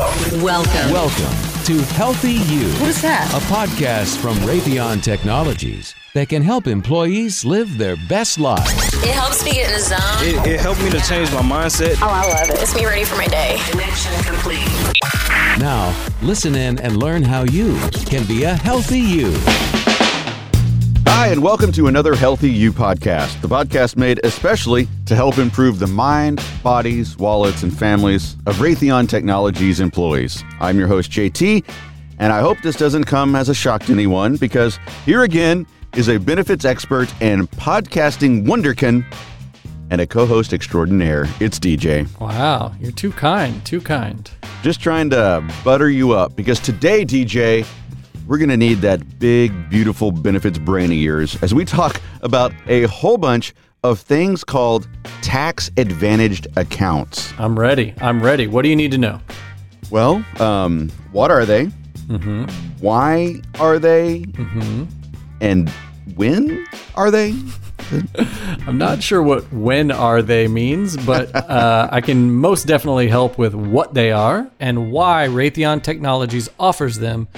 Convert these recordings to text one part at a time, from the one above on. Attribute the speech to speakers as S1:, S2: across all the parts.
S1: Welcome.
S2: Welcome.
S3: Welcome to Healthy You,
S2: What is that?
S3: a podcast from Raytheon Technologies that can help employees live their best lives.
S4: It helps me get in the zone.
S5: It, it helped me to change my mindset.
S4: Oh, I love it. It's me ready for my day.
S2: Connection complete.
S3: Now, listen in and learn how you can be a healthy you.
S6: Hi, and welcome to another Healthy You podcast, the podcast made especially to help improve the mind, bodies, wallets, and families of Raytheon Technologies employees. I'm your host, JT, and I hope this doesn't come as a shock to anyone because here again is a benefits expert and podcasting wonderkin and a co host extraordinaire. It's DJ.
S7: Wow, you're too kind, too kind.
S6: Just trying to butter you up because today, DJ, we're going to need that big, beautiful benefits brain of yours as we talk about a whole bunch of things called tax advantaged accounts.
S7: I'm ready. I'm ready. What do you need to know?
S6: Well, um, what are they? Why are they? And when are they?
S7: I'm not sure what when are they means, but uh, I can most definitely help with what they are and why Raytheon Technologies offers them.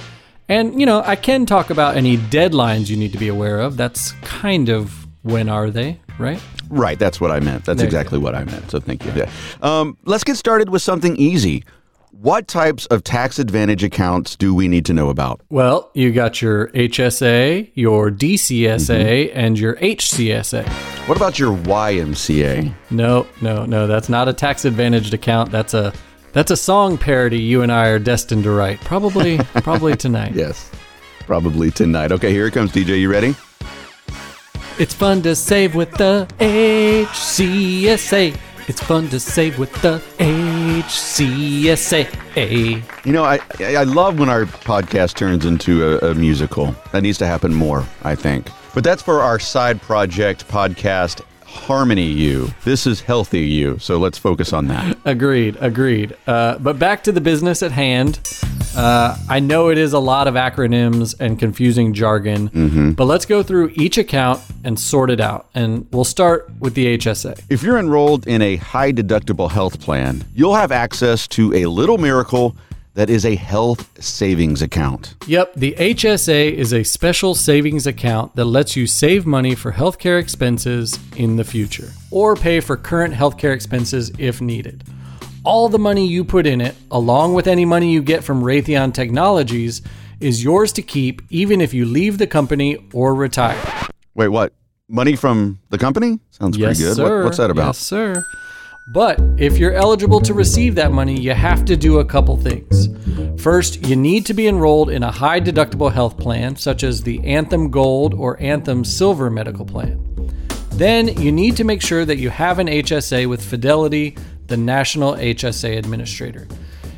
S7: And, you know, I can talk about any deadlines you need to be aware of. That's kind of when are they, right?
S6: Right, that's what I meant. That's
S7: There
S6: exactly what I meant. So thank you. Yeah. Um, let's get started with something easy. What types of tax advantage accounts do we need to know about?
S7: Well, you got your HSA, your DCSA, and your HCSA.
S6: What about your YMCA?
S7: No, no, no. That's not a tax advantaged account. That's a that's a song parody you and I are destined to write. Probably probably tonight.
S6: Yes, probably tonight. Okay, here it comes, DJ. You ready?
S7: It's fun to save with the HCSA. It's fun to save with the HCSA.
S6: You know, I I love when our podcast turns into a, a musical. That needs to happen more, I think. But that's for our side project podcast, Harmony You. This is Healthy You, so let's focus on that.
S7: Agreed, agreed. Uh, but back to the business at hand. Uh, I know it is a lot of acronyms and confusing jargon, but let's go through each account and sort it out. And we'll start with the HSA.
S6: If you're enrolled in a high deductible health plan, you'll have access to a little miracle that is a health savings account.
S7: Yep, the HSA is a special savings account that lets you save money for healthcare expenses in the future or pay for current healthcare expenses if needed. All the money you put in it, along with any money you get from Raytheon Technologies, is yours to keep even if you leave the company or retire.
S6: Wait, what? Money from the company? Sounds
S7: Yes,
S6: pretty good. What, what's that about?
S7: Yes, sir. But if you're eligible to receive that money, you have to do a couple things. First, you need to be enrolled in a high deductible health plan, such as the Anthem Gold or Anthem Silver medical plan. Then, you need to make sure that you have an HSA with Fidelity, the National HSA Administrator.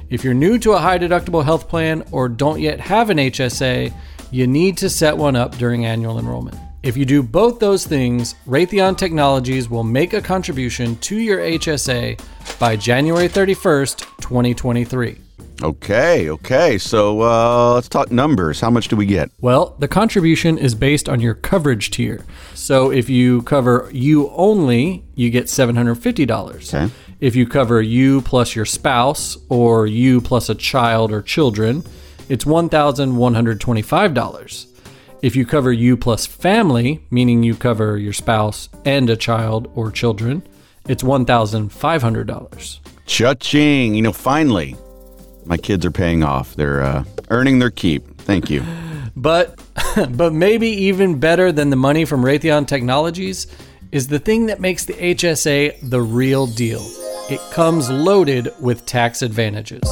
S7: If you're new to a high deductible health plan or don't yet have an HSA, you need to set one up during annual enrollment. If you do both those things, Raytheon Technologies will make a contribution to your HSA by January 31st, 2023.
S6: Okay, okay. So uh, let's talk numbers. How much do we get?
S7: Well, the contribution is based on your coverage tier. So if you cover you only, you get $750.
S6: Okay.
S7: If you cover you plus your spouse or you plus a child or children, it's $1,125. If you cover you plus family, meaning you cover your spouse and a child or children, it's $1,500.
S6: Cha-ching. You know, finally, my kids are paying off. They're uh, earning their keep. Thank you.
S7: But but maybe even better than the money from Raytheon Technologies is the thing that makes the HSA the real deal. It comes loaded with tax advantages.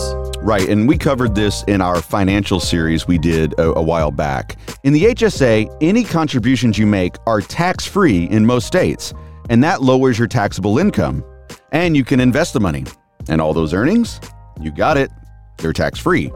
S6: Right, and we covered this in our financial series we did a, a while back. In the HSA, any contributions you make are tax free in most states, and that lowers your taxable income. And you can invest the money. And all those earnings, you got it, they're tax free.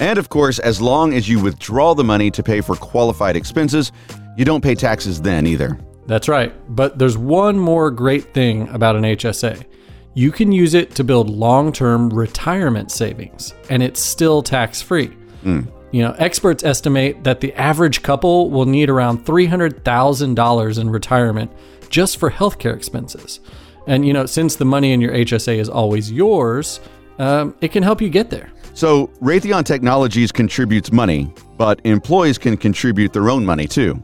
S6: And of course, as long as you withdraw the money to pay for qualified expenses, you don't pay taxes then either.
S7: That's right. But there's one more great thing about an HSA. You can use it to build long term retirement savings, and it's still tax free. You know, experts estimate that the average couple will need around $300,000 in retirement just for healthcare expenses. And, you know, since the money in your HSA is always yours, um, it can help you get there.
S6: So, Raytheon Technologies contributes money, but employees can contribute their own money too.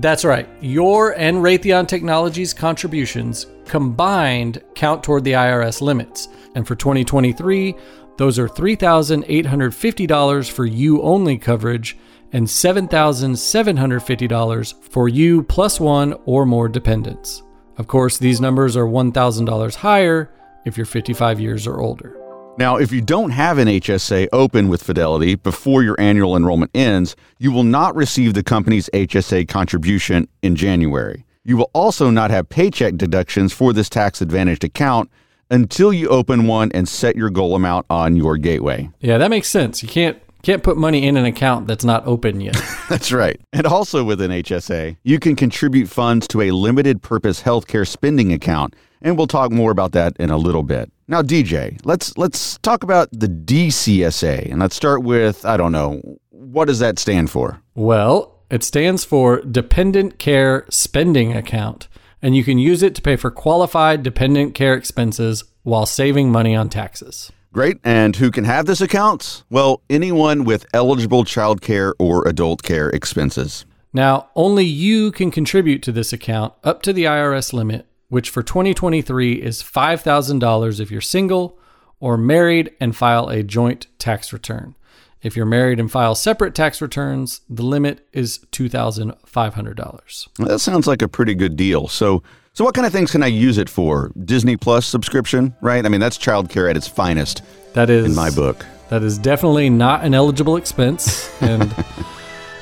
S7: That's right. Your and Raytheon Technologies contributions combined count toward the IRS limits. And for 2023, those are $3,850 for you only coverage and $7,750 for you plus one or more dependents. Of course, these numbers are $1,000 higher if you're 55 years or older.
S6: Now, if you don't have an HSA open with Fidelity before your annual enrollment ends, you will not receive the company's HSA contribution in January. You will also not have paycheck deductions for this tax advantaged account until you open one and set your goal amount on your gateway.
S7: Yeah, that makes sense. You can't can't put money in an account that's not open yet.
S6: That's right. And also with an HSA, you can contribute funds to a limited purpose healthcare spending account, and we'll talk more about that in a little bit. Now, DJ, let's let's talk about the DCSA, and let's start with I don't know what does that stand for.
S7: well, it stands for Dependent Care Spending Account, and you can use it to pay for qualified dependent care expenses while saving money on taxes.
S6: Great. And who can have this account? Well, anyone with eligible child care or adult care expenses.
S7: Now, only you can contribute to this account up to the IRS limit, which for 2023 is $5,000 if you're single or married and file a joint tax return. If you're married and file separate tax returns, the limit is $2,500.
S6: That sounds like a pretty good deal. So, so what kind of things can I use it for? Disney Plus subscription, right? I mean, that's childcare at its finest
S7: That is
S6: in my book.
S7: That is definitely not an eligible expense. And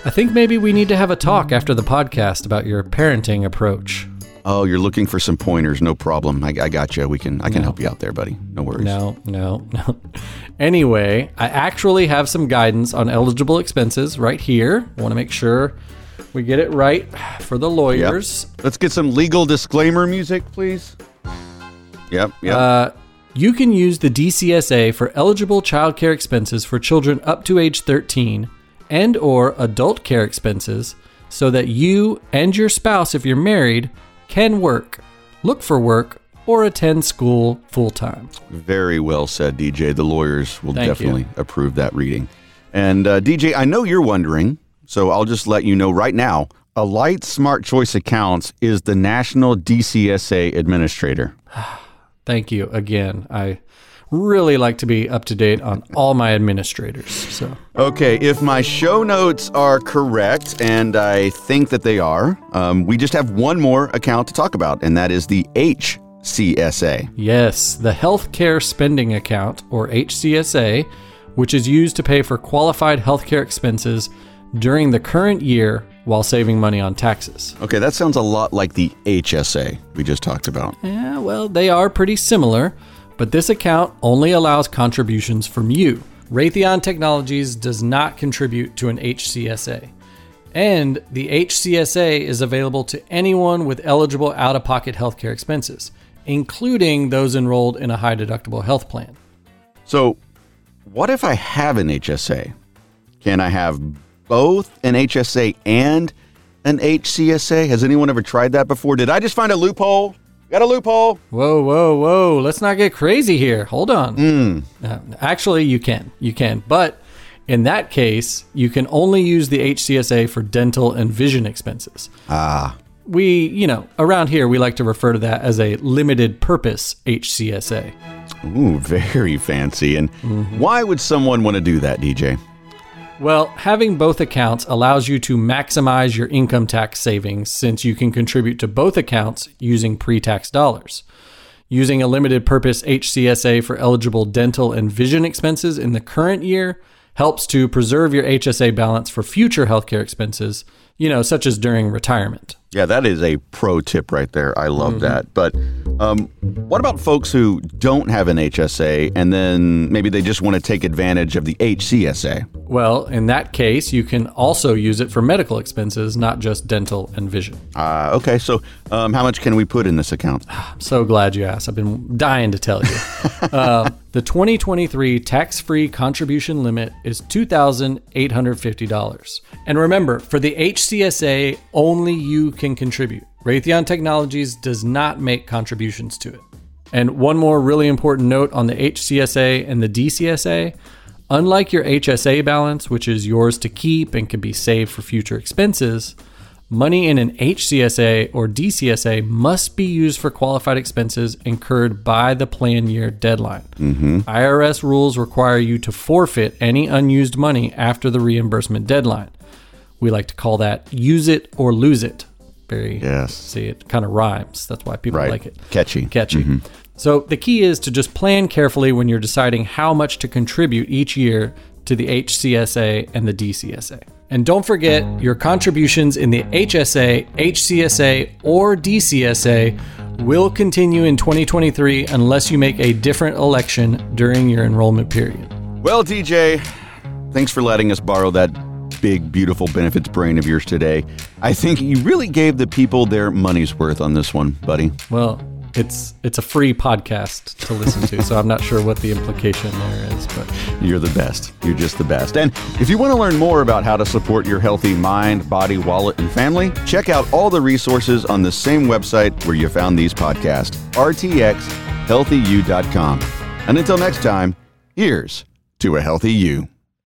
S7: I think maybe we need to have a talk after the podcast about your parenting approach.
S6: Oh, you're looking for some pointers? No problem. I, I got you. We can. I can help you out there, buddy. No worries.
S7: No, no, no. Anyway, I actually have some guidance on eligible expenses right here. I want to make sure we get it right for the
S6: Yep.
S7: lawyers.
S6: Let's get some legal disclaimer music, please. Yep. Yep.
S7: Uh, you can use the DCSA for eligible child care expenses for children up to age 13 and or adult care expenses so that you and your spouse if you're married can work, look for work or attend school full time.
S6: Very well said, DJ. The lawyers will
S7: Thank you.
S6: definitely approve that reading. And uh, DJ, I know you're wondering, so I'll just let you know right now. Alight Smart Choice Accounts is the National DCSA Administrator.
S7: Thank you again. I really like to be up to date on all my administrators. So,
S6: Okay, if my show notes are correct, and I think that they are, um, we just have one more account to talk about, and that is the HCSA.
S7: yes, the Healthcare Spending Account or HCSA, which is used to pay for qualified healthcare expenses during the current year while saving money on taxes.
S6: Okay, that sounds a lot like the HSA we just talked about.
S7: Yeah, well, they are pretty similar, but this account only allows contributions from you. Raytheon Technologies does not contribute to an HCSA. And the HCSA is available to anyone with eligible out of pocket healthcare expenses, including those enrolled in a high deductible health plan.
S6: So, what if I have an HSA? Can I have both an HSA and an HCSA? Has anyone ever tried that before? Did I just find a loophole? Got a loophole?
S7: Whoa, whoa, whoa. Let's not get crazy here. Hold on. Uh, actually, you can. You can. But in that case, you can only use the HCSA for dental and vision expenses.
S6: Ah,
S7: We, you know, around here, we like to refer to that as a limited purpose HCSA.
S6: ooh, very fancy. And why would someone want to do that, DJ?
S7: Well, having both accounts allows you to maximize your income tax savings since you can contribute to both accounts using pre tax dollars. Using a limited purpose HCSA for eligible dental and vision expenses in the current year helps to preserve your HSA balance for future healthcare expenses, you know, such as during retirement.
S6: Yeah, that is a pro tip right there. I love that. But um, what about folks who don't have an HSA and then maybe they just want to take advantage of the HCSA?
S7: Well, in that case, you can also use it for medical expenses, not just dental and vision.
S6: Uh, okay, so um, how much can we put in this account?
S7: I'm so glad you asked. I've been dying to tell you. uh, the 2023 tax free contribution limit is $2,850. And remember, for the HCSA, only you can contribute. Raytheon Technologies does not make contributions to it. And one more really important note on the HCSA and the DCSA. Unlike your HSA balance, which is yours to keep and can be saved for future expenses, money in an HCSA or DCSA must be used for qualified expenses incurred by the plan year deadline. Mm-hmm. IRS rules require you to forfeit any unused money after the reimbursement deadline. We like to call that use it or lose it. Very
S6: Yes.
S7: See, it kind of rhymes. That's why people
S6: Right.
S7: like it.
S6: Catchy.
S7: Catchy. Mm-hmm. So the key is to just plan carefully when you're deciding how much to contribute each year to the HCSA and the DCSA. And don't forget your contributions in the HSA, HCSA, or DCSA will continue in 2023 unless you make a different election during your enrollment period.
S6: Well, DJ, thanks for letting us borrow that big, beautiful benefits brain of yours today. I think you really gave the people their money's worth on this one, buddy.
S7: Well, it's it's a free podcast to listen to, so I'm not sure what the implication there is, but
S6: You're the best. You're just the best. And if you want to learn more about how to support your healthy mind, body, wallet, and family, check out all the resources on the same website where you found these podcasts, rtxhealthyu.com. And until next time, here's to a healthy you.